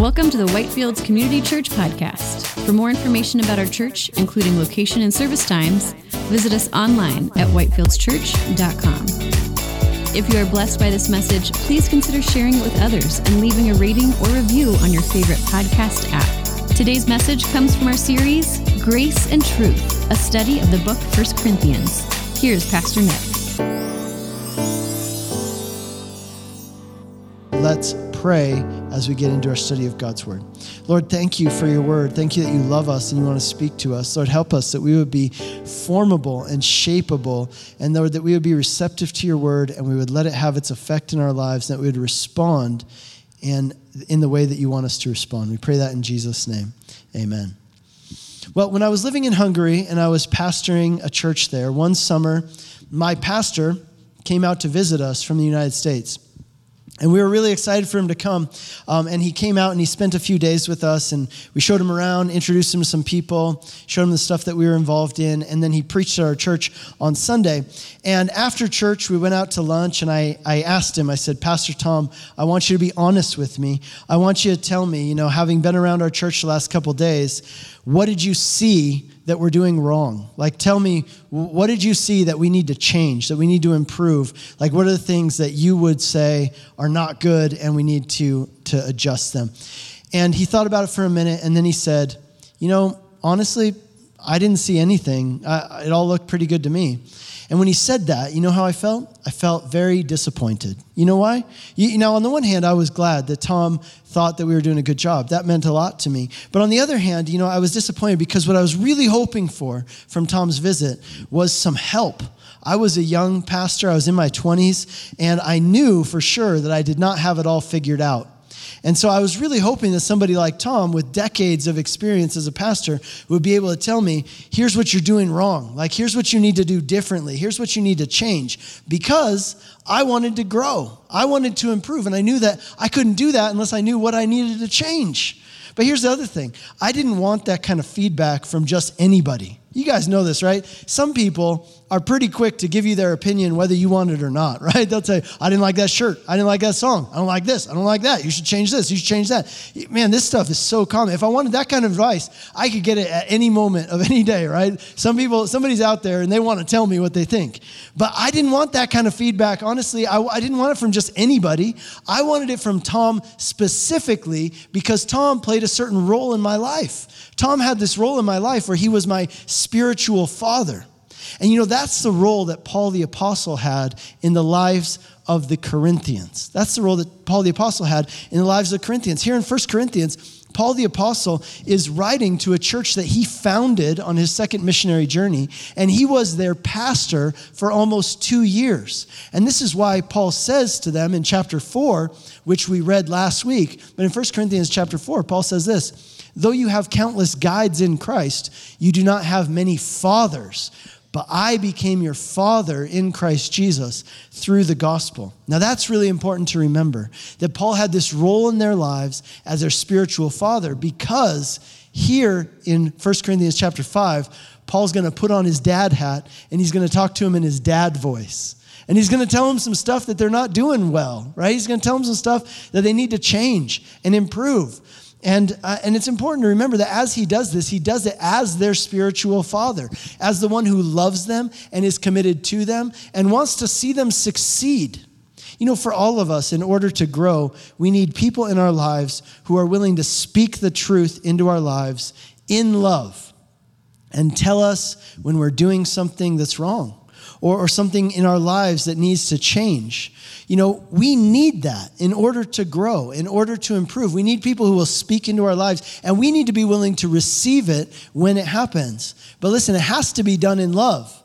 Welcome to the Whitefields Community Church Podcast. For more information about our church, including location and service times, visit us online at whitefieldschurch.com. If you are blessed by this message, please consider sharing it with others and leaving a rating or review on your favorite podcast app. Today's message comes from our series, Grace and Truth, a study of the book 1 Corinthians. Here's Pastor Nick. Let's pray as we get into our study of God's Word. Lord, thank you for your Word. Thank you that you love us and you want to speak to us. Lord, help us that we would be formable and shapeable, and Lord, that we would be receptive to your Word and we would let it have its effect in our lives, and that we would respond and in the way that you want us to respond. We pray that in Jesus' name. Amen. Well, when I was living in Hungary and I was pastoring a church there, one summer, my pastor came out to visit us from the United States. And we were really excited for him to come. Um, and he came out and he spent a few days with us. And we showed him around, introduced him to some people, showed him the stuff that we were involved in. And then he preached at our church on Sunday. And after church, we went out to lunch. And I, I asked him, I said, Pastor Tom, I want you to be honest with me. I want you to tell me, you know, having been around our church the last couple days, what did you see that we're doing wrong? Like, tell me, what did you see that we need to change, that we need to improve? Like, what are the things that you would say are not good and we need to, to adjust them? And he thought about it for a minute and then he said, You know, honestly, I didn't see anything. It all looked pretty good to me. And when he said that, you know how I felt? I felt very disappointed. You know why? You, know, on the one hand, I was glad that Tom thought that we were doing a good job. That meant a lot to me. But on the other hand, you know, I was disappointed because what I was really hoping for from Tom's visit was some help. I was a young pastor, I was in my 20s, and I knew for sure that I did not have it all figured out. And so I was really hoping that somebody like Tom, with decades of experience as a pastor, would be able to tell me, here's what you're doing wrong. Like, here's what you need to do differently. Here's what you need to change. Because I wanted to grow, I wanted to improve. And I knew that I couldn't do that unless I knew what I needed to change. But here's the other thing I didn't want that kind of feedback from just anybody. You guys know this, right? Some people are pretty quick to give you their opinion whether you want it or not, right? They'll say, I didn't like that shirt. I didn't like that song. I don't like this. I don't like that. You should change this. You should change that. Man, this stuff is so common. If I wanted that kind of advice, I could get it at any moment of any day, right? Some people, somebody's out there and they want to tell me what they think. But I didn't want that kind of feedback. Honestly, I, I didn't want it from just anybody. I wanted it from Tom specifically because Tom played a certain role in my life. Tom had this role in my life where he was my spiritual father. And you know, that's the role that Paul the Apostle had in the lives of the Corinthians. That's the role that Paul the Apostle had in the lives of the Corinthians. Here in 1 Corinthians, Paul the Apostle is writing to a church that he founded on his second missionary journey, and he was their pastor for almost two years. And this is why Paul says to them in chapter 4, which we read last week, but in 1 Corinthians chapter 4, Paul says this Though you have countless guides in Christ, you do not have many fathers but I became your father in Christ Jesus through the gospel. Now, that's really important to remember that Paul had this role in their lives as their spiritual father because here in 1 Corinthians chapter 5, Paul's going to put on his dad hat and he's going to talk to him in his dad voice. And he's going to tell them some stuff that they're not doing well, right? He's going to tell them some stuff that they need to change and improve. And, uh, and it's important to remember that as he does this, he does it as their spiritual father, as the one who loves them and is committed to them and wants to see them succeed. You know, for all of us, in order to grow, we need people in our lives who are willing to speak the truth into our lives in love and tell us when we're doing something that's wrong or, or something in our lives that needs to change. You know, we need that in order to grow, in order to improve. We need people who will speak into our lives, and we need to be willing to receive it when it happens. But listen, it has to be done in love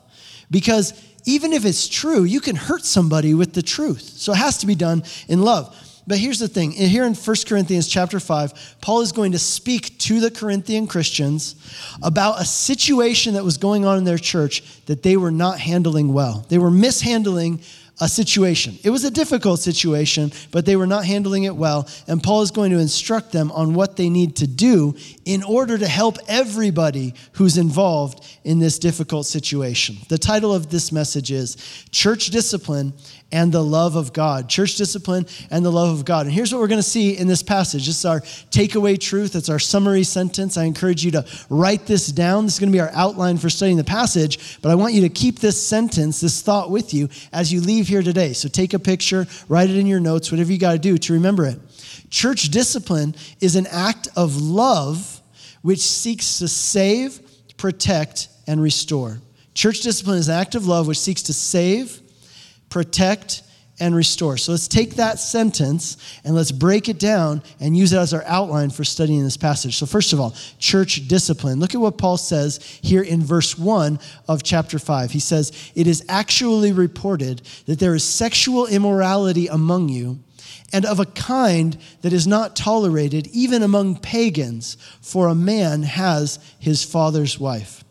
because even if it's true, you can hurt somebody with the truth. So it has to be done in love. But here's the thing. Here in 1 Corinthians chapter 5, Paul is going to speak to the Corinthian Christians about a situation that was going on in their church that they were not handling well. They were mishandling a situation. It was a difficult situation, but they were not handling it well. And Paul is going to instruct them on what they need to do in order to help everybody who's involved in this difficult situation. The title of this message is Church Discipline and the love of God. Church discipline and the love of God. And here's what we're going to see in this passage. This is our takeaway truth. It's our summary sentence. I encourage you to write this down. This is going to be our outline for studying the passage, but I want you to keep this sentence, this thought with you as you leave here today. So take a picture, write it in your notes, whatever you got to do to remember it. Church discipline is an act of love which seeks to save, protect, and restore. Church discipline is an act of love which seeks to save, protect, and restore. So let's take that sentence and let's break it down and use it as our outline for studying this passage. So, first of all, church discipline. Look at what Paul says here in verse 1 of chapter 5. He says, It is actually reported that there is sexual immorality among you. And of a kind that is not tolerated even among pagans, for a man has his father's wife.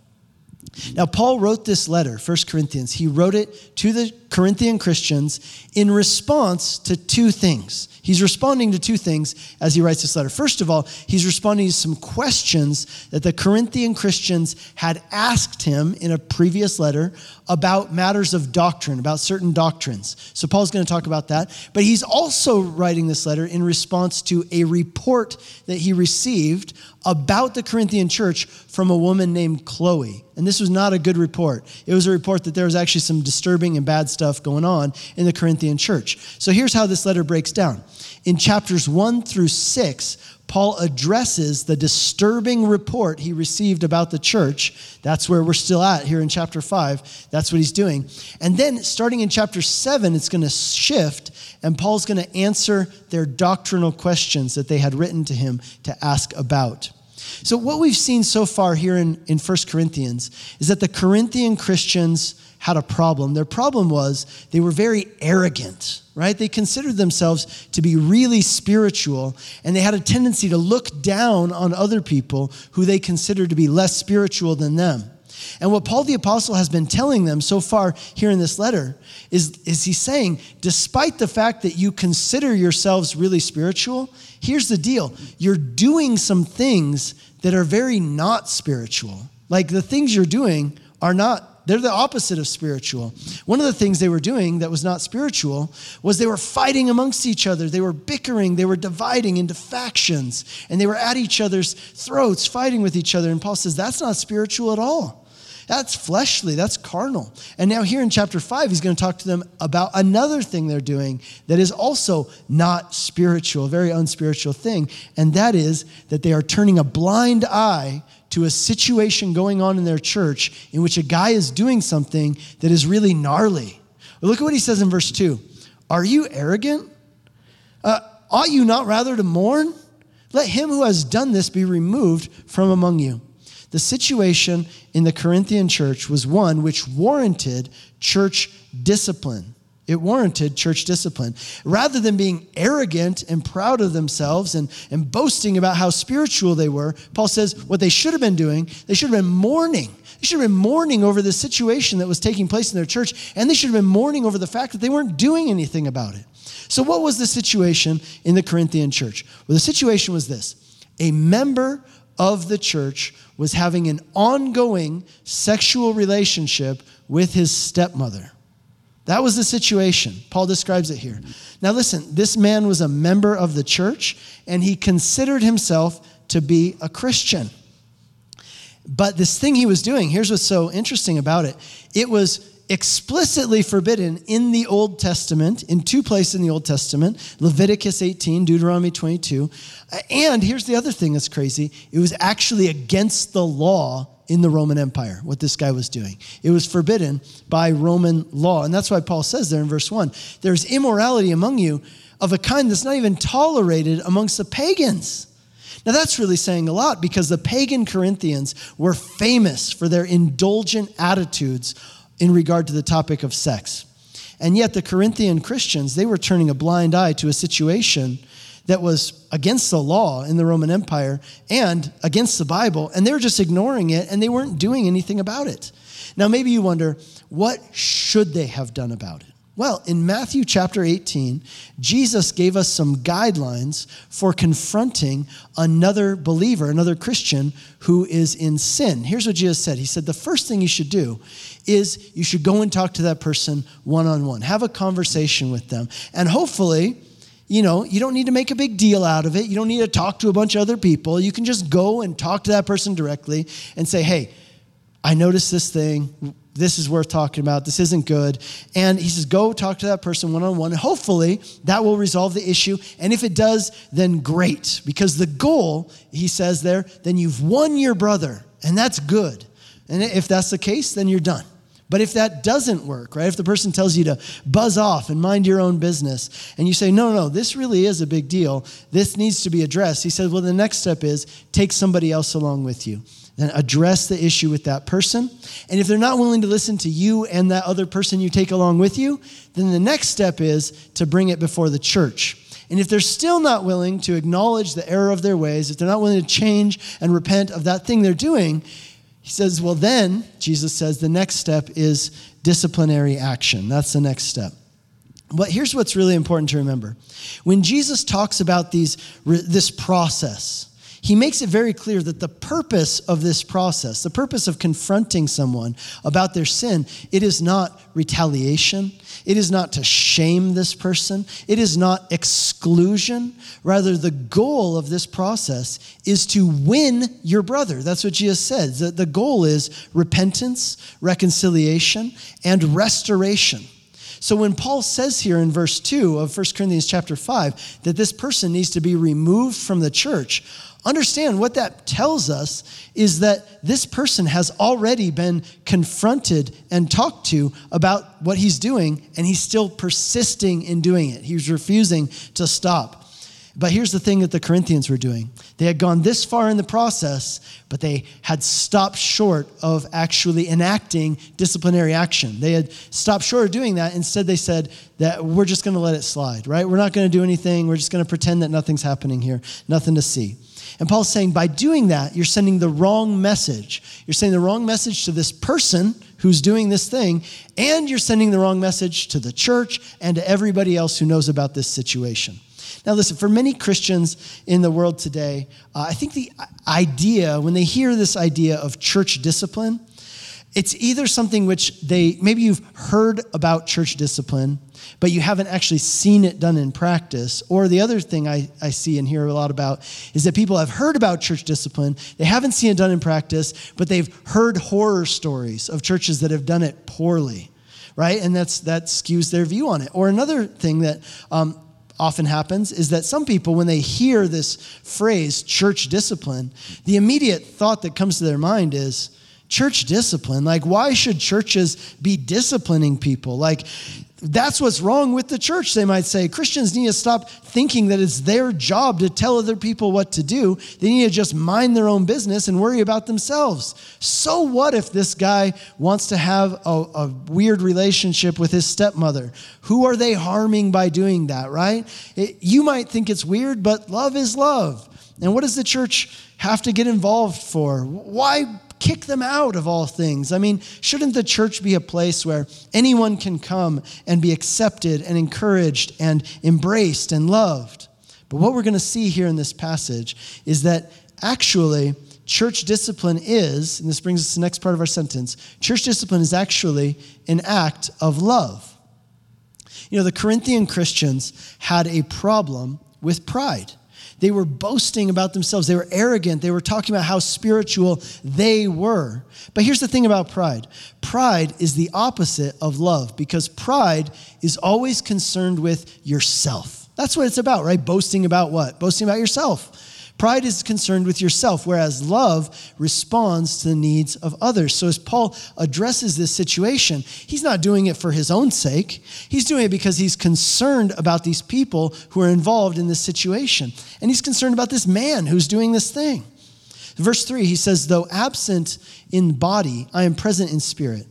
Now, Paul wrote this letter, 1 Corinthians. He wrote it to the Corinthian Christians in response to two things. He's responding to two things as he writes this letter. First of all, he's responding to some questions that the Corinthian Christians had asked him in a previous letter about matters of doctrine, about certain doctrines. So, Paul's going to talk about that. But he's also writing this letter in response to a report that he received about the Corinthian church from a woman named Chloe. And this was not a good report. It was a report that there was actually some disturbing and bad stuff going on in the Corinthian church. So here's how this letter breaks down. In chapters 1 through 6, Paul addresses the disturbing report he received about the church. That's where we're still at here in chapter 5. That's what he's doing. And then starting in chapter 7, it's going to shift, and Paul's going to answer their doctrinal questions that they had written to him to ask about. So, what we've seen so far here in, in 1 Corinthians is that the Corinthian Christians had a problem. Their problem was they were very arrogant, right? They considered themselves to be really spiritual, and they had a tendency to look down on other people who they considered to be less spiritual than them. And what Paul the Apostle has been telling them so far here in this letter is, is he's saying, despite the fact that you consider yourselves really spiritual, here's the deal you're doing some things that are very not spiritual. Like the things you're doing are not they're the opposite of spiritual. One of the things they were doing that was not spiritual was they were fighting amongst each other. They were bickering, they were dividing into factions, and they were at each other's throats, fighting with each other. And Paul says that's not spiritual at all. That's fleshly, that's carnal. And now, here in chapter 5, he's going to talk to them about another thing they're doing that is also not spiritual, a very unspiritual thing. And that is that they are turning a blind eye to a situation going on in their church in which a guy is doing something that is really gnarly. look at what he says in verse 2 Are you arrogant? Uh, ought you not rather to mourn? Let him who has done this be removed from among you. The situation in the Corinthian church was one which warranted church discipline. It warranted church discipline. Rather than being arrogant and proud of themselves and, and boasting about how spiritual they were, Paul says what they should have been doing, they should have been mourning. They should have been mourning over the situation that was taking place in their church, and they should have been mourning over the fact that they weren't doing anything about it. So, what was the situation in the Corinthian church? Well, the situation was this a member of the church was having an ongoing sexual relationship with his stepmother. That was the situation. Paul describes it here. Now, listen, this man was a member of the church and he considered himself to be a Christian. But this thing he was doing, here's what's so interesting about it it was explicitly forbidden in the Old Testament, in two places in the Old Testament Leviticus 18, Deuteronomy 22. And here's the other thing that's crazy it was actually against the law in the Roman Empire, what this guy was doing. It was forbidden by Roman law. And that's why Paul says there in verse 1 there's immorality among you of a kind that's not even tolerated amongst the pagans. Now, that's really saying a lot because the pagan Corinthians were famous for their indulgent attitudes in regard to the topic of sex. And yet, the Corinthian Christians, they were turning a blind eye to a situation that was against the law in the Roman Empire and against the Bible, and they were just ignoring it and they weren't doing anything about it. Now, maybe you wonder, what should they have done about it? Well, in Matthew chapter 18, Jesus gave us some guidelines for confronting another believer, another Christian who is in sin. Here's what Jesus said He said, The first thing you should do is you should go and talk to that person one on one. Have a conversation with them. And hopefully, you know, you don't need to make a big deal out of it. You don't need to talk to a bunch of other people. You can just go and talk to that person directly and say, hey, I noticed this thing. This is worth talking about. This isn't good. And he says, go talk to that person one on one. Hopefully, that will resolve the issue. And if it does, then great. Because the goal, he says there, then you've won your brother. And that's good. And if that's the case, then you're done. But if that doesn't work, right? If the person tells you to buzz off and mind your own business, and you say, no, no, this really is a big deal, this needs to be addressed, he says, well, the next step is take somebody else along with you. Then address the issue with that person. And if they're not willing to listen to you and that other person you take along with you, then the next step is to bring it before the church. And if they're still not willing to acknowledge the error of their ways, if they're not willing to change and repent of that thing they're doing, he says, well, then, Jesus says, the next step is disciplinary action. That's the next step. But here's what's really important to remember. When Jesus talks about these, this process, he makes it very clear that the purpose of this process, the purpose of confronting someone about their sin, it is not retaliation. It is not to shame this person. It is not exclusion. Rather, the goal of this process is to win your brother. That's what Jesus said. The, the goal is repentance, reconciliation, and restoration. So when Paul says here in verse 2 of 1 Corinthians chapter 5 that this person needs to be removed from the church, Understand what that tells us is that this person has already been confronted and talked to about what he's doing, and he's still persisting in doing it. He's refusing to stop. But here's the thing that the Corinthians were doing they had gone this far in the process, but they had stopped short of actually enacting disciplinary action. They had stopped short of doing that. Instead, they said that we're just going to let it slide, right? We're not going to do anything. We're just going to pretend that nothing's happening here, nothing to see. And Paul's saying by doing that, you're sending the wrong message. You're sending the wrong message to this person who's doing this thing, and you're sending the wrong message to the church and to everybody else who knows about this situation. Now, listen, for many Christians in the world today, uh, I think the idea, when they hear this idea of church discipline, it's either something which they, maybe you've heard about church discipline, but you haven't actually seen it done in practice. Or the other thing I, I see and hear a lot about is that people have heard about church discipline, they haven't seen it done in practice, but they've heard horror stories of churches that have done it poorly, right? And that's, that skews their view on it. Or another thing that um, often happens is that some people, when they hear this phrase, church discipline, the immediate thought that comes to their mind is, church discipline. Like, why should churches be disciplining people? Like, that's what's wrong with the church, they might say. Christians need to stop thinking that it's their job to tell other people what to do. They need to just mind their own business and worry about themselves. So, what if this guy wants to have a, a weird relationship with his stepmother? Who are they harming by doing that, right? It, you might think it's weird, but love is love. And what does the church have to get involved for? Why kick them out of all things. I mean, shouldn't the church be a place where anyone can come and be accepted and encouraged and embraced and loved? But what we're going to see here in this passage is that actually, church discipline is, and this brings us to the next part of our sentence church discipline is actually an act of love. You know, the Corinthian Christians had a problem with pride. They were boasting about themselves. They were arrogant. They were talking about how spiritual they were. But here's the thing about pride pride is the opposite of love because pride is always concerned with yourself. That's what it's about, right? Boasting about what? Boasting about yourself. Pride is concerned with yourself, whereas love responds to the needs of others. So, as Paul addresses this situation, he's not doing it for his own sake. He's doing it because he's concerned about these people who are involved in this situation. And he's concerned about this man who's doing this thing. Verse 3, he says, Though absent in body, I am present in spirit.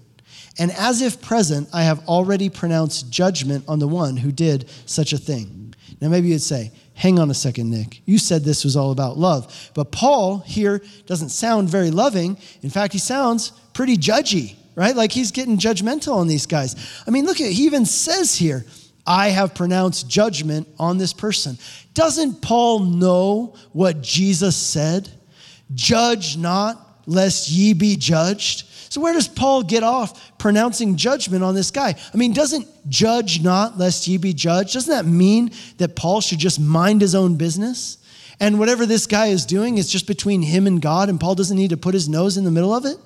And as if present, I have already pronounced judgment on the one who did such a thing. Now, maybe you'd say, hang on a second, Nick. You said this was all about love. But Paul here doesn't sound very loving. In fact, he sounds pretty judgy, right? Like he's getting judgmental on these guys. I mean, look at he even says here, I have pronounced judgment on this person. Doesn't Paul know what Jesus said? Judge not, lest ye be judged. So, where does Paul get off pronouncing judgment on this guy? I mean, doesn't judge not lest ye be judged? Doesn't that mean that Paul should just mind his own business? And whatever this guy is doing is just between him and God, and Paul doesn't need to put his nose in the middle of it?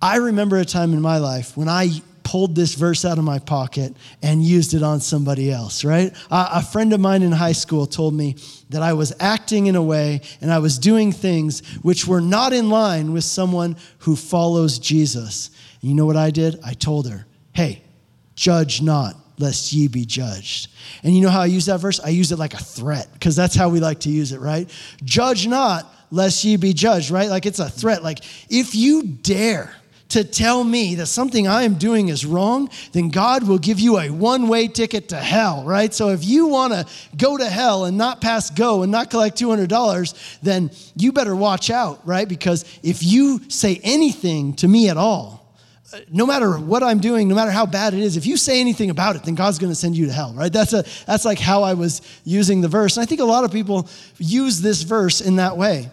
I remember a time in my life when I pulled this verse out of my pocket and used it on somebody else, right? A, friend of mine in high school told me that I was acting in a way and I was doing things which were not in line with someone who follows Jesus. And you know what I did? I told her, hey, judge not lest ye be judged. And you know how I use that verse? I use it like a threat because that's how we like to use it, right? Judge not lest ye be judged, right? Like it's a threat. Like if you dare to tell me that something I am doing is wrong, then God will give you a one way ticket to hell, right? So if you want to go to hell and not pass go and not collect $200, then you better watch out, right? Because if you say anything to me at all, uh, no matter what I'm doing, no matter how bad it is, if you say anything about it, then God's going to send you to hell, right? That's a that's like how I was using the verse. And I think a lot of people use this verse in that way.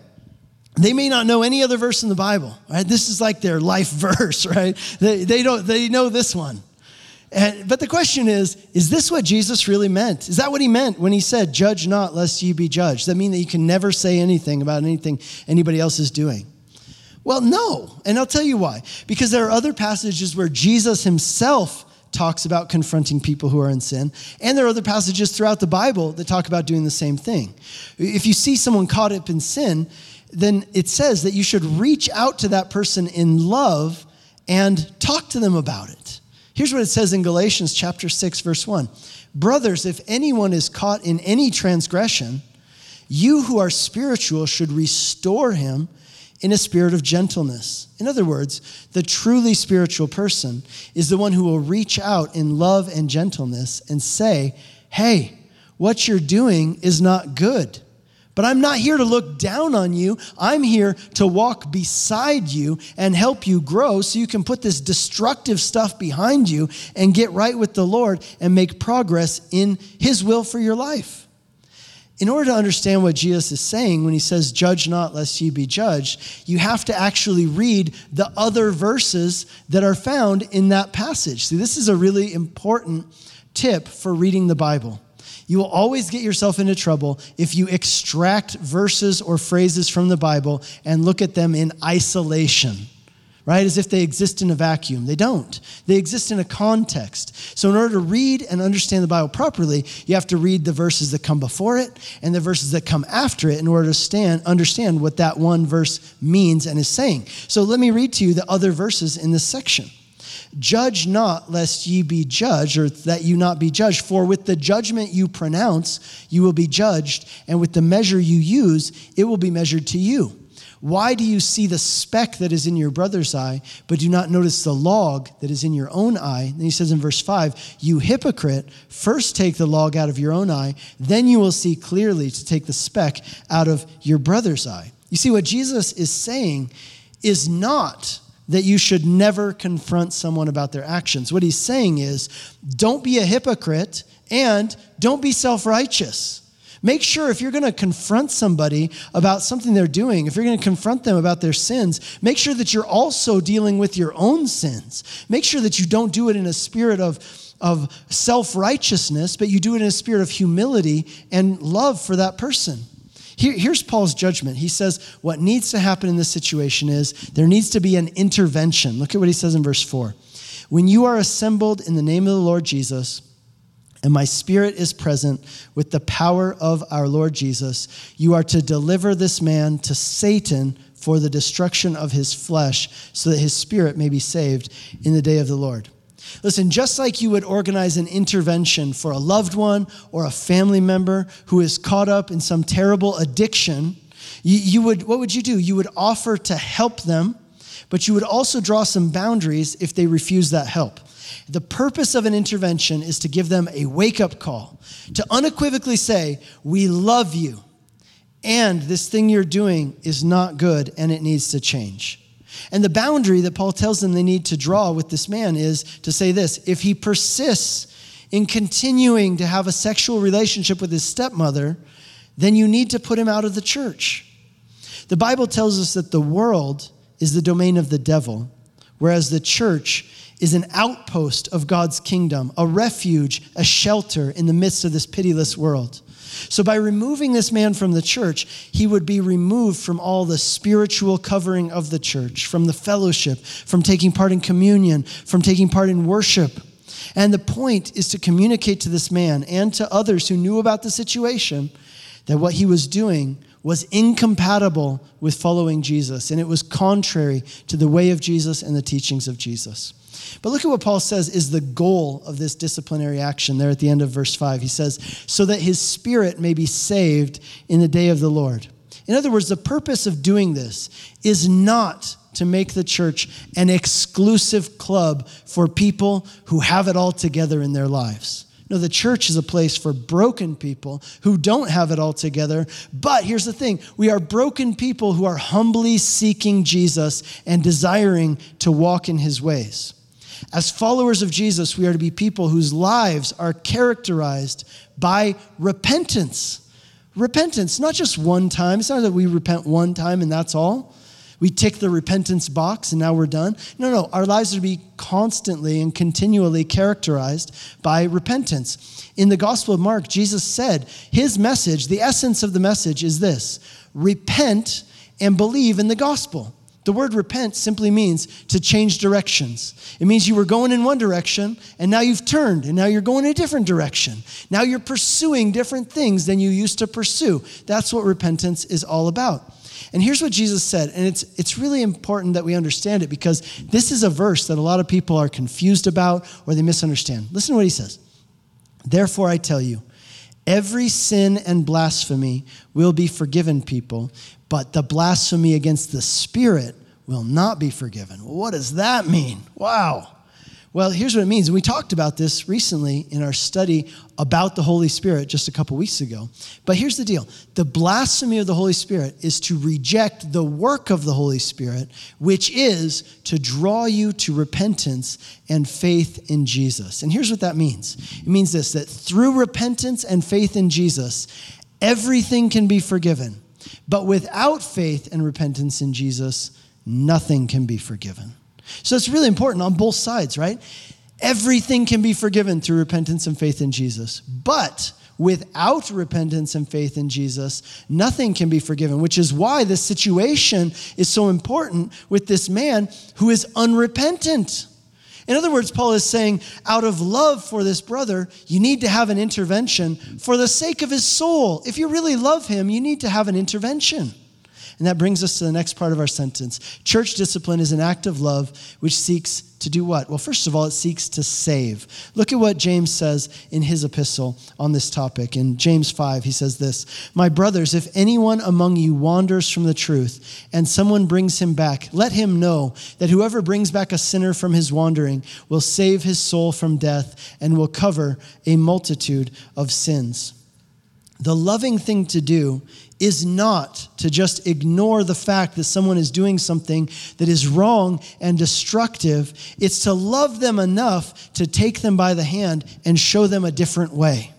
They may not know any other verse in the Bible, right? This is like their life verse, right? They, they, don't, they know this one. And, but the question is, is this what Jesus really meant? Is that what he meant when he said, judge not lest ye be judged? Does that mean that you can never say anything about anything anybody else is doing? Well, no. And I'll tell you why. Because there are other passages where Jesus himself talks about confronting people who are in sin. And there are other passages throughout the Bible that talk about doing the same thing. If you see someone caught up in sin, then it says that you should reach out to that person in love and talk to them about it. Here's what it says in Galatians chapter 6 verse 1. Brothers, if anyone is caught in any transgression, you who are spiritual should restore him in a spirit of gentleness. In other words, the truly spiritual person is the one who will reach out in love and gentleness and say, Hey, what you're doing is not good. But I'm not here to look down on you. I'm here to walk beside you and help you grow so you can put this destructive stuff behind you and get right with the Lord and make progress in His will for your life. In order to understand what Jesus is saying when he says, Judge not, lest ye be judged, you have to actually read the other verses that are found in that passage. See, this is a really important tip for reading the Bible. You will always get yourself into trouble if you extract verses or phrases from the Bible and look at them in isolation, right? As if they exist in a vacuum. They don't, they exist in a context. So, in order to read and understand the Bible properly, you have to read the verses that come before it and the verses that come after it in order to stand, understand what that one verse means and is saying. So, let me read to you the other verses in this section. Judge not, lest ye be judged, or that you not be judged. For with the judgment you pronounce, you will be judged, and with the measure you use, it will be measured to you. Why do you see the speck that is in your brother's eye, but do not notice the log that is in your own eye? Then he says in verse 5 You hypocrite, first take the log out of your own eye, then you will see clearly to take the speck out of your brother's eye. You see, what Jesus is saying is not that you should never confront someone about their actions. What he's saying is don't be a hypocrite and don't be self righteous. Make sure if you're going to confront somebody about something they're doing, if you're going to confront them about their sins, make sure that you're also dealing with your own sins. Make sure that you don't do it in a spirit of, of self righteousness, but you do it in a spirit of humility and love for that person. Here, here's Paul's judgment. He says, What needs to happen in this situation is there needs to be an intervention. Look at what he says in verse 4. When you are assembled in the name of the Lord Jesus, and my spirit is present with the power of our Lord Jesus, you are to deliver this man to Satan for the destruction of his flesh, so that his spirit may be saved in the day of the Lord. Listen, just like you would organize an intervention for a loved one or a family member who is caught up in some terrible addiction, you, you would, what would you do? You would offer to help them, but you would also draw some boundaries if they refuse that help. The purpose of an intervention is to give them a wake up call, to unequivocally say, We love you, and this thing you're doing is not good and it needs to change. And the boundary that Paul tells them they need to draw with this man is to say this if he persists in continuing to have a sexual relationship with his stepmother, then you need to put him out of the church. The Bible tells us that the world is the domain of the devil, whereas the church is an outpost of God's kingdom, a refuge, a shelter in the midst of this pitiless world. So, by removing this man from the church, he would be removed from all the spiritual covering of the church, from the fellowship, from taking part in communion, from taking part in worship. And the point is to communicate to this man and to others who knew about the situation that what he was doing was incompatible with following Jesus, and it was contrary to the way of Jesus and the teachings of Jesus. But look at what Paul says is the goal of this disciplinary action there at the end of verse 5. He says, so that his spirit may be saved in the day of the Lord. In other words, the purpose of doing this is not to make the church an exclusive club for people who have it all together in their lives. No, the church is a place for broken people who don't have it all together. But here's the thing we are broken people who are humbly seeking Jesus and desiring to walk in his ways. As followers of Jesus, we are to be people whose lives are characterized by repentance. Repentance, not just one time. It's not that we repent one time and that's all. We tick the repentance box and now we're done. No, no, our lives are to be constantly and continually characterized by repentance. In the Gospel of Mark, Jesus said his message, the essence of the message is this repent and believe in the gospel. The word repent simply means to change directions. It means you were going in one direction and now you've turned and now you're going in a different direction. Now you're pursuing different things than you used to pursue. That's what repentance is all about. And here's what Jesus said, and it's, it's really important that we understand it because this is a verse that a lot of people are confused about or they misunderstand. Listen to what he says. Therefore, I tell you, every sin and blasphemy will be forgiven people, but the blasphemy against the Spirit will not be forgiven. What does that mean? Wow. Well, here's what it means. We talked about this recently in our study about the Holy Spirit just a couple weeks ago. But here's the deal the blasphemy of the Holy Spirit is to reject the work of the Holy Spirit, which is to draw you to repentance and faith in Jesus. And here's what that means it means this that through repentance and faith in Jesus, everything can be forgiven. But without faith and repentance in Jesus, nothing can be forgiven. So it's really important on both sides, right? Everything can be forgiven through repentance and faith in Jesus. But without repentance and faith in Jesus, nothing can be forgiven, which is why this situation is so important with this man who is unrepentant. In other words, Paul is saying, out of love for this brother, you need to have an intervention for the sake of his soul. If you really love him, you need to have an intervention. And that brings us to the next part of our sentence. Church discipline is an act of love which seeks to do what? Well, first of all, it seeks to save. Look at what James says in his epistle on this topic. In James 5, he says this My brothers, if anyone among you wanders from the truth and someone brings him back, let him know that whoever brings back a sinner from his wandering will save his soul from death and will cover a multitude of sins. The loving thing to do is not to just ignore the fact that someone is doing something that is wrong and destructive. It's to love them enough to take them by the hand and show them a different way.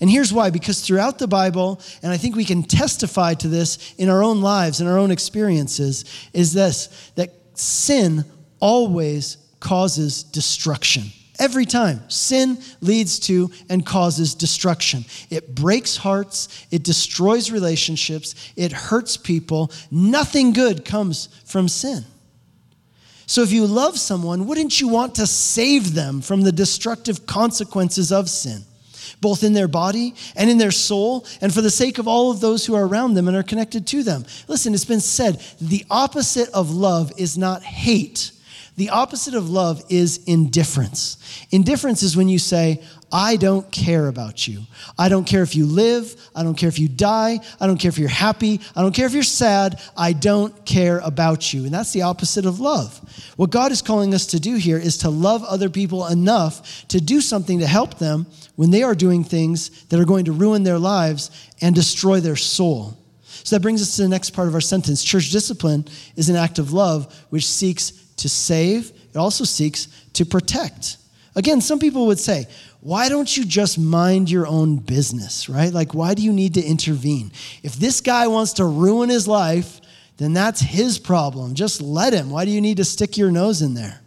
And here's why because throughout the Bible, and I think we can testify to this in our own lives and our own experiences, is this that sin always causes destruction. Every time, sin leads to and causes destruction. It breaks hearts, it destroys relationships, it hurts people. Nothing good comes from sin. So, if you love someone, wouldn't you want to save them from the destructive consequences of sin, both in their body and in their soul, and for the sake of all of those who are around them and are connected to them? Listen, it's been said the opposite of love is not hate the opposite of love is indifference. Indifference is when you say, I don't care about you. I don't care if you live. I don't care if you die. I don't care if you're happy. I don't care if you're sad. I don't care about you. And that's the opposite of love. What God is calling us to do here is to love other people enough to do something to help them when they are doing things that are going to ruin their lives and destroy their soul. So that brings us to the next part of our sentence. Church discipline is an act of love which seeks to save, it also seeks to protect. Again, some people would say, why don't you just mind your own business, right? Like, why do you need to intervene? If this guy wants to ruin his life, then that's his problem. Just let him. Why do you need to stick your nose in there?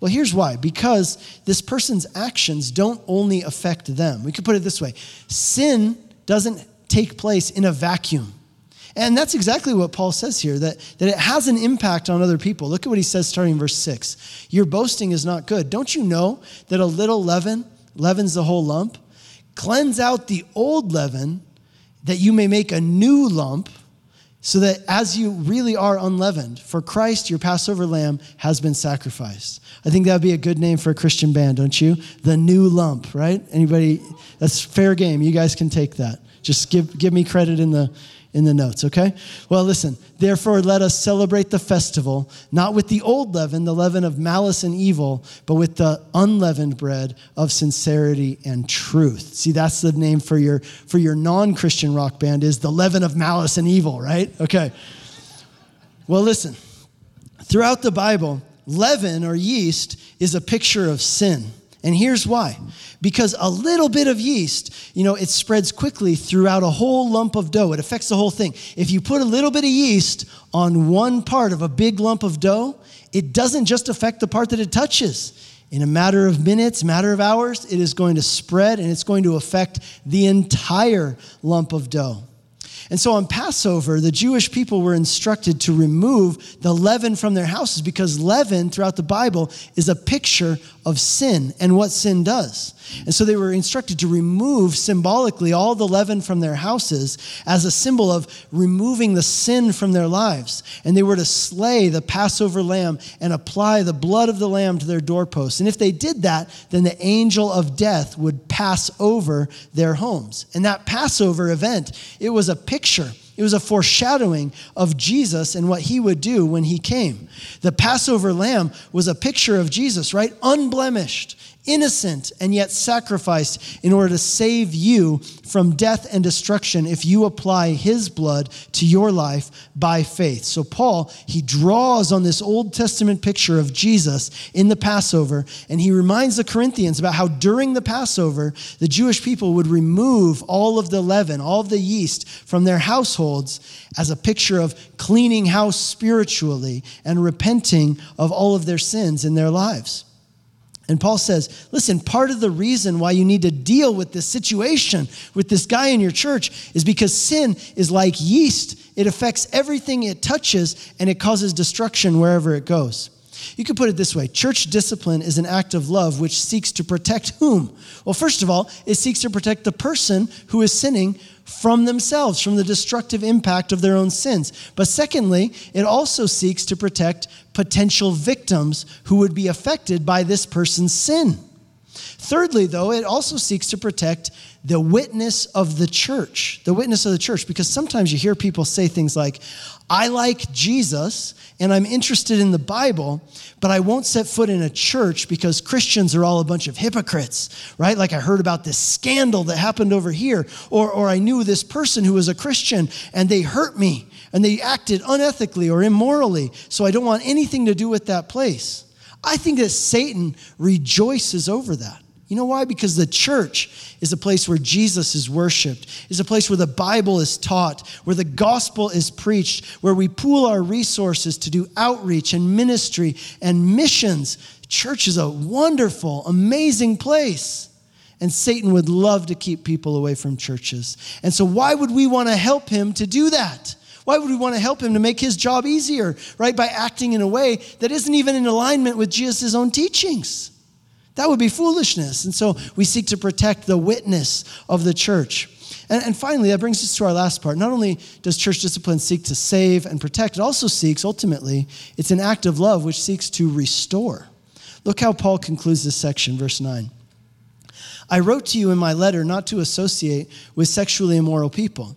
Well, here's why because this person's actions don't only affect them. We could put it this way sin doesn't take place in a vacuum. And that's exactly what Paul says here that, that it has an impact on other people. Look at what he says starting in verse 6. Your boasting is not good. Don't you know that a little leaven leavens the whole lump? Cleanse out the old leaven that you may make a new lump so that as you really are unleavened, for Christ, your Passover lamb, has been sacrificed. I think that would be a good name for a Christian band, don't you? The New Lump, right? Anybody? That's fair game. You guys can take that. Just give, give me credit in the, in the notes, okay? Well, listen. Therefore, let us celebrate the festival, not with the old leaven, the leaven of malice and evil, but with the unleavened bread of sincerity and truth. See, that's the name for your, for your non Christian rock band, is the leaven of malice and evil, right? Okay. Well, listen. Throughout the Bible, leaven or yeast is a picture of sin. And here's why because a little bit of yeast, you know, it spreads quickly throughout a whole lump of dough. It affects the whole thing. If you put a little bit of yeast on one part of a big lump of dough, it doesn't just affect the part that it touches. In a matter of minutes, matter of hours, it is going to spread and it's going to affect the entire lump of dough. And so on Passover, the Jewish people were instructed to remove the leaven from their houses because leaven throughout the Bible is a picture of sin and what sin does. And so they were instructed to remove symbolically all the leaven from their houses as a symbol of removing the sin from their lives. And they were to slay the Passover lamb and apply the blood of the lamb to their doorposts. And if they did that, then the angel of death would pass over their homes. And that Passover event, it was a picture it was a foreshadowing of Jesus and what he would do when he came. The Passover lamb was a picture of Jesus, right? Unblemished, innocent, and yet sacrificed in order to save you from death and destruction if you apply his blood to your life by faith. So, Paul, he draws on this Old Testament picture of Jesus in the Passover, and he reminds the Corinthians about how during the Passover, the Jewish people would remove all of the leaven, all of the yeast from their households as a picture of cleaning house spiritually and repenting of all of their sins in their lives. And Paul says, listen, part of the reason why you need to deal with this situation with this guy in your church is because sin is like yeast. It affects everything it touches and it causes destruction wherever it goes. You could put it this way church discipline is an act of love which seeks to protect whom? Well, first of all, it seeks to protect the person who is sinning from themselves, from the destructive impact of their own sins. But secondly, it also seeks to protect potential victims who would be affected by this person's sin. Thirdly, though, it also seeks to protect the witness of the church, the witness of the church, because sometimes you hear people say things like, I like Jesus and I'm interested in the Bible, but I won't set foot in a church because Christians are all a bunch of hypocrites, right? Like I heard about this scandal that happened over here, or, or I knew this person who was a Christian and they hurt me and they acted unethically or immorally, so I don't want anything to do with that place. I think that Satan rejoices over that. You know why? Because the church is a place where Jesus is worshiped, is a place where the Bible is taught, where the gospel is preached, where we pool our resources to do outreach and ministry and missions. Church is a wonderful, amazing place. And Satan would love to keep people away from churches. And so, why would we want to help him to do that? Why would we want to help him to make his job easier, right? By acting in a way that isn't even in alignment with Jesus' own teachings. That would be foolishness. And so we seek to protect the witness of the church. And, and, finally, that brings us to our last part. Not only does church discipline seek to save and protect, it also seeks, ultimately, it's an act of love which seeks to restore. Look how Paul concludes this section, verse 9. I wrote to you in my letter not to associate with sexually immoral people.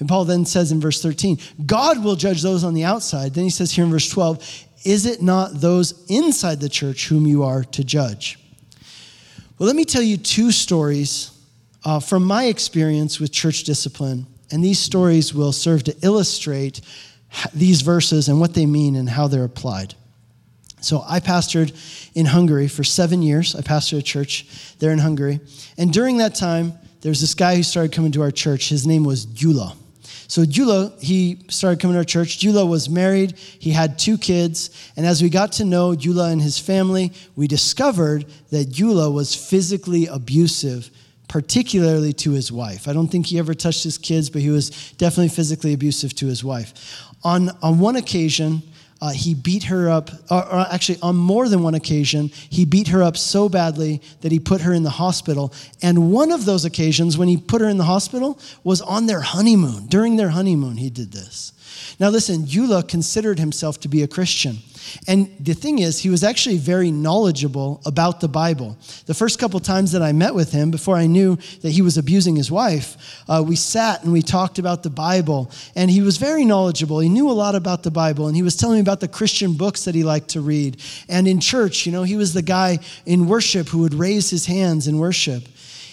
And Paul then says in verse 13, God will judge those on the outside. Then he says here in verse 12, Is it not those inside the church whom you are to judge? Well, let me tell you two stories uh, from my experience with church discipline, and these stories will serve to illustrate these verses and what they mean and how they're applied. So, I pastored in Hungary for seven years. I pastored a church there in Hungary. And during that time, there was this guy who started coming to our church. His name was Gyula. So Gyula, he started coming to our church. Gyula was married. He had two kids. And as we got to know Gyula and his family, we discovered that Gyula was physically abusive, particularly to his wife. I don't think he ever touched his kids, but he was definitely physically abusive to his wife. On, on one occasion, uh, he beat her up, or, or, actually, on more than one occasion, he beat her up so badly that he put her in the hospital. And one of those occasions, when he put her in the hospital, was on their honeymoon. During their honeymoon, he did this. Now, listen, Gyula considered himself to be a Christian. And the thing is, he was actually very knowledgeable about the Bible. The first couple times that I met with him, before I knew that he was abusing his wife, uh, we sat and we talked about the Bible. And he was very knowledgeable. He knew a lot about the Bible. And he was telling me about the Christian books that he liked to read. And in church, you know, he was the guy in worship who would raise his hands in worship.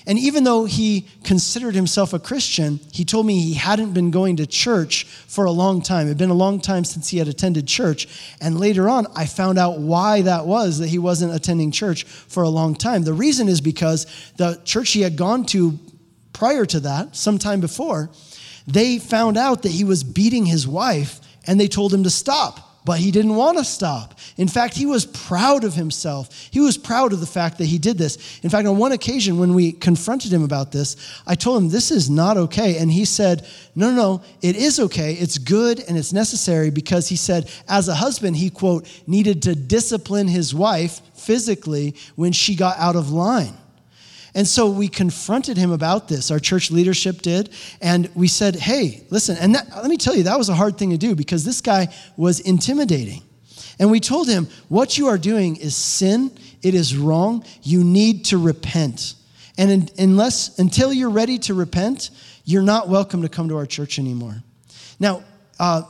And even though he considered himself a Christian, he told me he hadn't been going to church for a long time. It had been a long time since he had attended church. And later on, I found out why that was that he wasn't attending church for a long time. The reason is because the church he had gone to prior to that, sometime before, they found out that he was beating his wife and they told him to stop but he didn't want to stop. In fact, he was proud of himself. He was proud of the fact that he did this. In fact, on one occasion when we confronted him about this, I told him, This is not okay. And he said, No, no, it is okay. It's good and it's necessary because he said, as a husband, he, quote, needed to discipline his wife physically when she got out of line. And so we confronted him about this. Our church leadership did. And we said, hey, listen, and that, let me tell you, that was a hard thing to do because this guy was intimidating. And we told him, what you are doing is sin, it is wrong, you need to repent. And in, unless, until you're ready to repent, you're not welcome to come to our church anymore. Now, uh,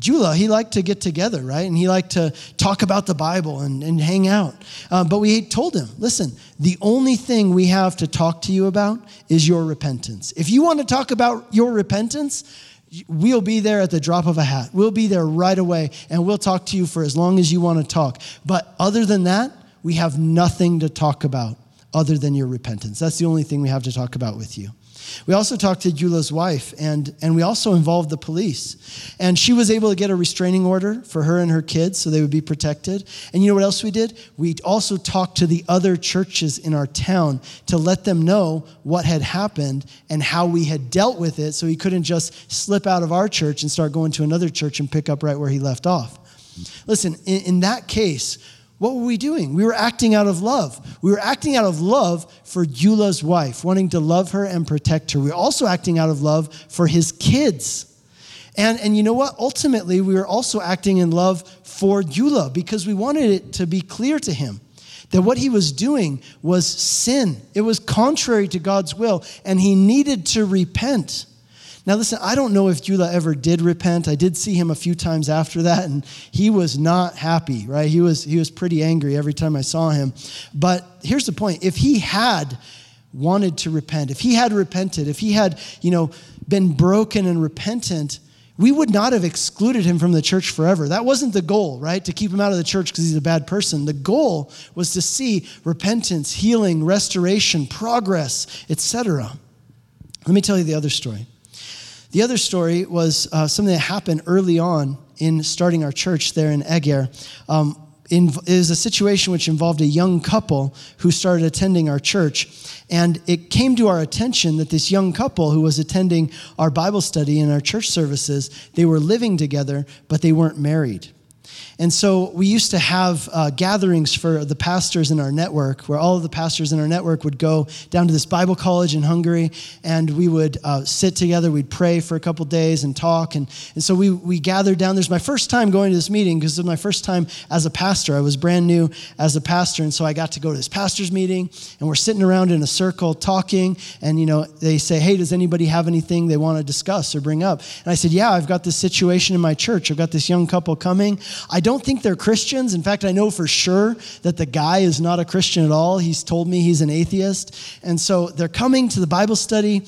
Gyula, he liked to get together, right? And he liked to talk about the Bible and, and hang out. Uh, but we told him, listen, the only thing we have to talk to you about is your repentance. If you want to talk about your repentance, we'll be there at the drop of a hat. We'll be there right away and we'll talk to you for as long as you want to talk. But other than that, we have nothing to talk about other than your repentance. That's the only thing we have to talk about with you. We also talked to Gyula's wife, and, and we also involved the police. And she was able to get a restraining order for her and her kids so they would be protected. And you know what else we did? We also talked to the other churches in our town to let them know what had happened and how we had dealt with it so he couldn't just slip out of our church and start going to another church and pick up right where he left off. Listen, in, in that case, what were we doing? We were acting out of love. We were acting out of love for Gyula's wife, wanting to love her and protect her. We were also acting out of love for his kids. And, and you know what? Ultimately, we were also acting in love for Gyula because we wanted it to be clear to him that what he was doing was sin. It was contrary to God's will, and he needed to repent. Now, listen, I don't know if Gyula ever did repent. I did see him a few times after that, and he was not happy, right? He was, he was pretty angry every time I saw him. But here's the point if he had wanted to repent, if he had repented, if he had, you know, been broken and repentant, we would not have excluded him from the church forever. That wasn't the goal, right? To keep him out of the church because he's a bad person. The goal was to see repentance, healing, restoration, progress, etc. Let me tell you the other story. The other story was uh, something that happened early on in starting our church there in Eger. Um, in, is a situation which involved a young couple who started attending our church. And it came to our attention that this young couple who was attending our Bible study and our church services, they were living together, but they weren't married. And so we used to have uh, gatherings for the pastors in our network, where all of the pastors in our network would go down to this Bible college in Hungary, and we would uh, sit together. We'd pray for a couple days and talk. And, and so we, we gathered down. There's my first time going to this meeting because it was my first time as a pastor. I was brand new as a pastor, and so I got to go to this pastor's meeting, and we're sitting around in a circle talking. And you know, they say, "Hey, does anybody have anything they want to discuss or bring up?" And I said, "Yeah, I've got this situation in my church. I've got this young couple coming. I don't think they're Christians. In fact, I know for sure that the guy is not a Christian at all. He's told me he's an atheist. And so they're coming to the Bible study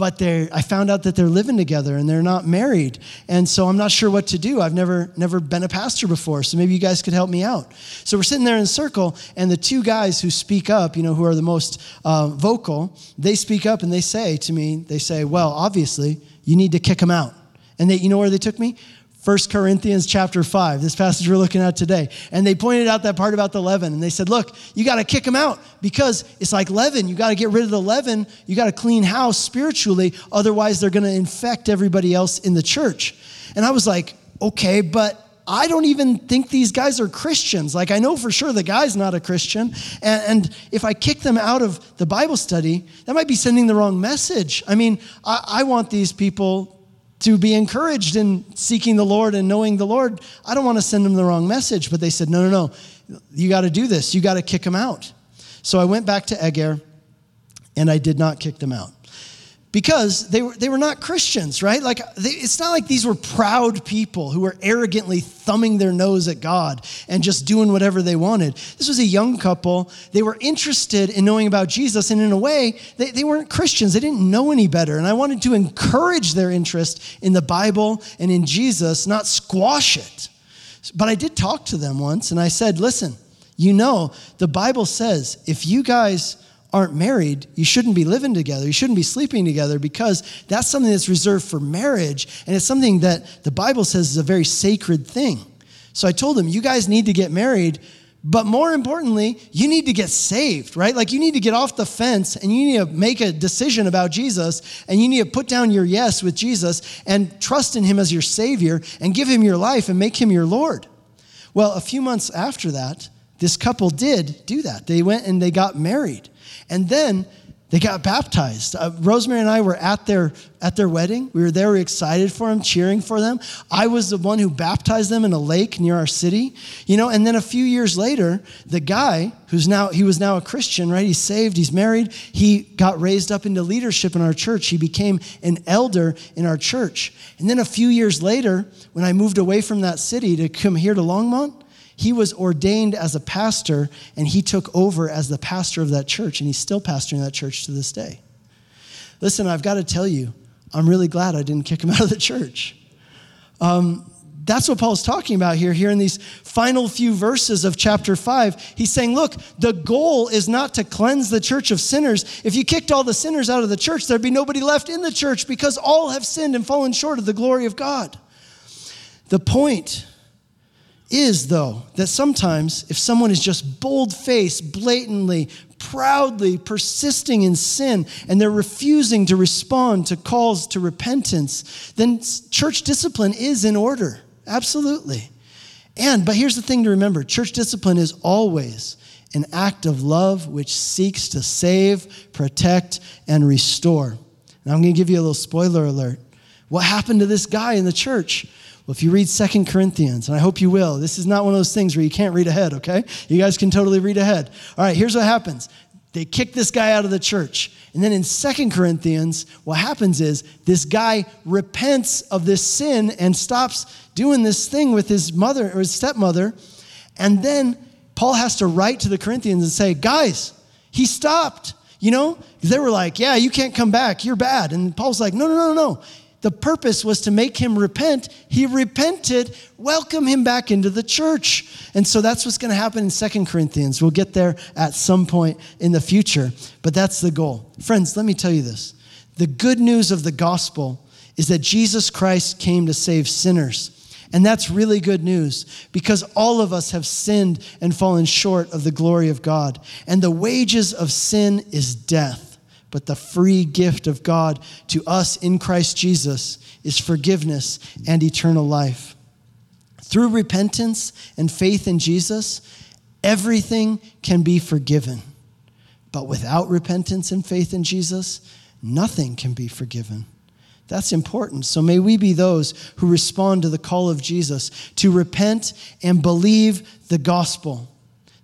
but they're, I found out that they're living together and they're not married. And so I'm not sure what to do. I've never never been a pastor before, so maybe you guys could help me out. So we're sitting there in a circle, and the two guys who speak up, you know, who are the most uh, vocal, they speak up and they say to me, they say, "Well, obviously, you need to kick them out." And they, you know where they took me? 1 Corinthians chapter 5, this passage we're looking at today. And they pointed out that part about the leaven. And they said, look, you got to kick them out because it's like leaven. You got to get rid of the leaven. You got to clean house spiritually. Otherwise, they're going to infect everybody else in the church. And I was like, okay, but I don't even think these guys are Christians. Like, I know for sure the guy's not a Christian. And, and, if I kick them out of the Bible study, that might be sending the wrong message. I mean, I, I want these people to be encouraged in seeking the Lord and knowing the Lord. I don't want to send them the wrong message, but they said, no, no, no, you got to do this. You got to kick them out. So I went back to Eger and I did not kick them out because they were, they were not Christians, right? Like, they, it's not like these were proud people who were arrogantly thumbing their nose at God and just doing whatever they wanted. This was a young couple. They were interested in knowing about Jesus, and in a way, they, they weren't Christians. They didn't know any better. And I wanted to encourage their interest in the Bible and in Jesus, not squash it. But I did talk to them once, and I said, listen, you know, the Bible says if you guys aren't married, you shouldn't be living together. You shouldn't be sleeping together because that's something that's reserved for marriage. And it's something that the Bible says is a very sacred thing. So I told them, you guys need to get married. But more importantly, you need to get saved, right? Like you need to get off the fence and you need to make a decision about Jesus and you need to put down your yes with Jesus and trust in him as your Savior and give him your life and make him your Lord. Well, a few months after that, this couple did do that. They went and they got married. And then they got baptized. Uh, Rosemary and I were at their at their wedding. We were there, we were excited for them, cheering for them. I was the one who baptized them in a lake near our city. You know, and then a few years later, the guy who's now he was now a Christian, right? He's saved, he's married. He got raised up into leadership in our church. He became an elder in our church. And then a few years later, when I moved away from that city to come here to Longmont, he was ordained as a pastor and he took over as the pastor of that church, and he's still pastoring that church to this day. Listen, I've got to tell you, I'm really glad I didn't kick him out of the church. Um, that's what Paul's talking about here, here in these final few verses of chapter 5. He's saying, look, the goal is not to cleanse the church of sinners. If you kicked all the sinners out of the church, there'd be nobody left in the church because all have sinned and fallen short of the glory of God. The point is, though, that sometimes if someone is just bold faced, blatantly, proudly persisting in sin, and they're refusing to respond to calls to repentance, then church discipline is in order. Absolutely. And, but here's the thing to remember church discipline is always an act of love which seeks to save, protect, and restore. And I'm going to give you a little spoiler alert. What happened to this guy in the church? Well, if you read Second Corinthians, and I hope you will, this is not one of those things where you can't read ahead, okay? You guys can totally read ahead. All right, here's what happens. They kick this guy out of the church. And then in Second Corinthians, what happens is this guy repents of this sin and stops doing this thing with his mother or his stepmother. And then Paul has to write to the Corinthians and say, guys, he stopped. You know, they were like, yeah, you can't come back. You're bad. And Paul's like, no, no, no, no. The purpose was to make him repent. He repented, welcome him back into the church. And so that's what's going to happen in Second Corinthians. We'll get there at some point in the future, but that's the goal. Friends, let me tell you this. The good news of the gospel is that Jesus Christ came to save sinners. And that's really good news because all of us have sinned and fallen short of the glory of God. And the wages of sin is death. But the free gift of God to us in Christ Jesus is forgiveness and eternal life. Through repentance and faith in Jesus, everything can be forgiven. But without repentance and faith in Jesus, nothing can be forgiven. That's important. So may we be those who respond to the call of Jesus to repent and believe the gospel.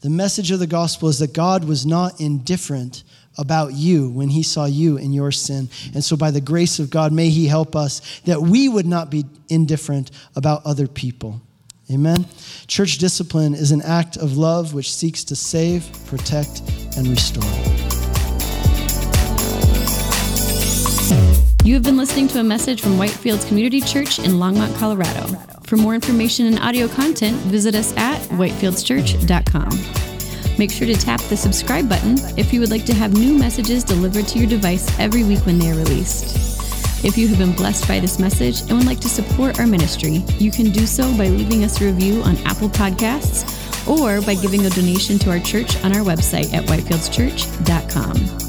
The message of the gospel is that God was not indifferent about you when he saw you in your sin. And so, by the grace of God, may he help us that we would not be indifferent about other people. Amen. Church discipline is an act of love which seeks to save, protect, and restore. You have been listening to a message from Whitefields Community Church in Longmont, Colorado. For more information and audio content, visit us at whitefieldschurch.com. Make sure to tap the subscribe button if you would like to have new messages delivered to your device every week when they are released. If you have been blessed by this message and would like to support our ministry, you can do so by leaving us a review on Apple Podcasts or by giving a donation to our church on our website at whitefieldschurch.com.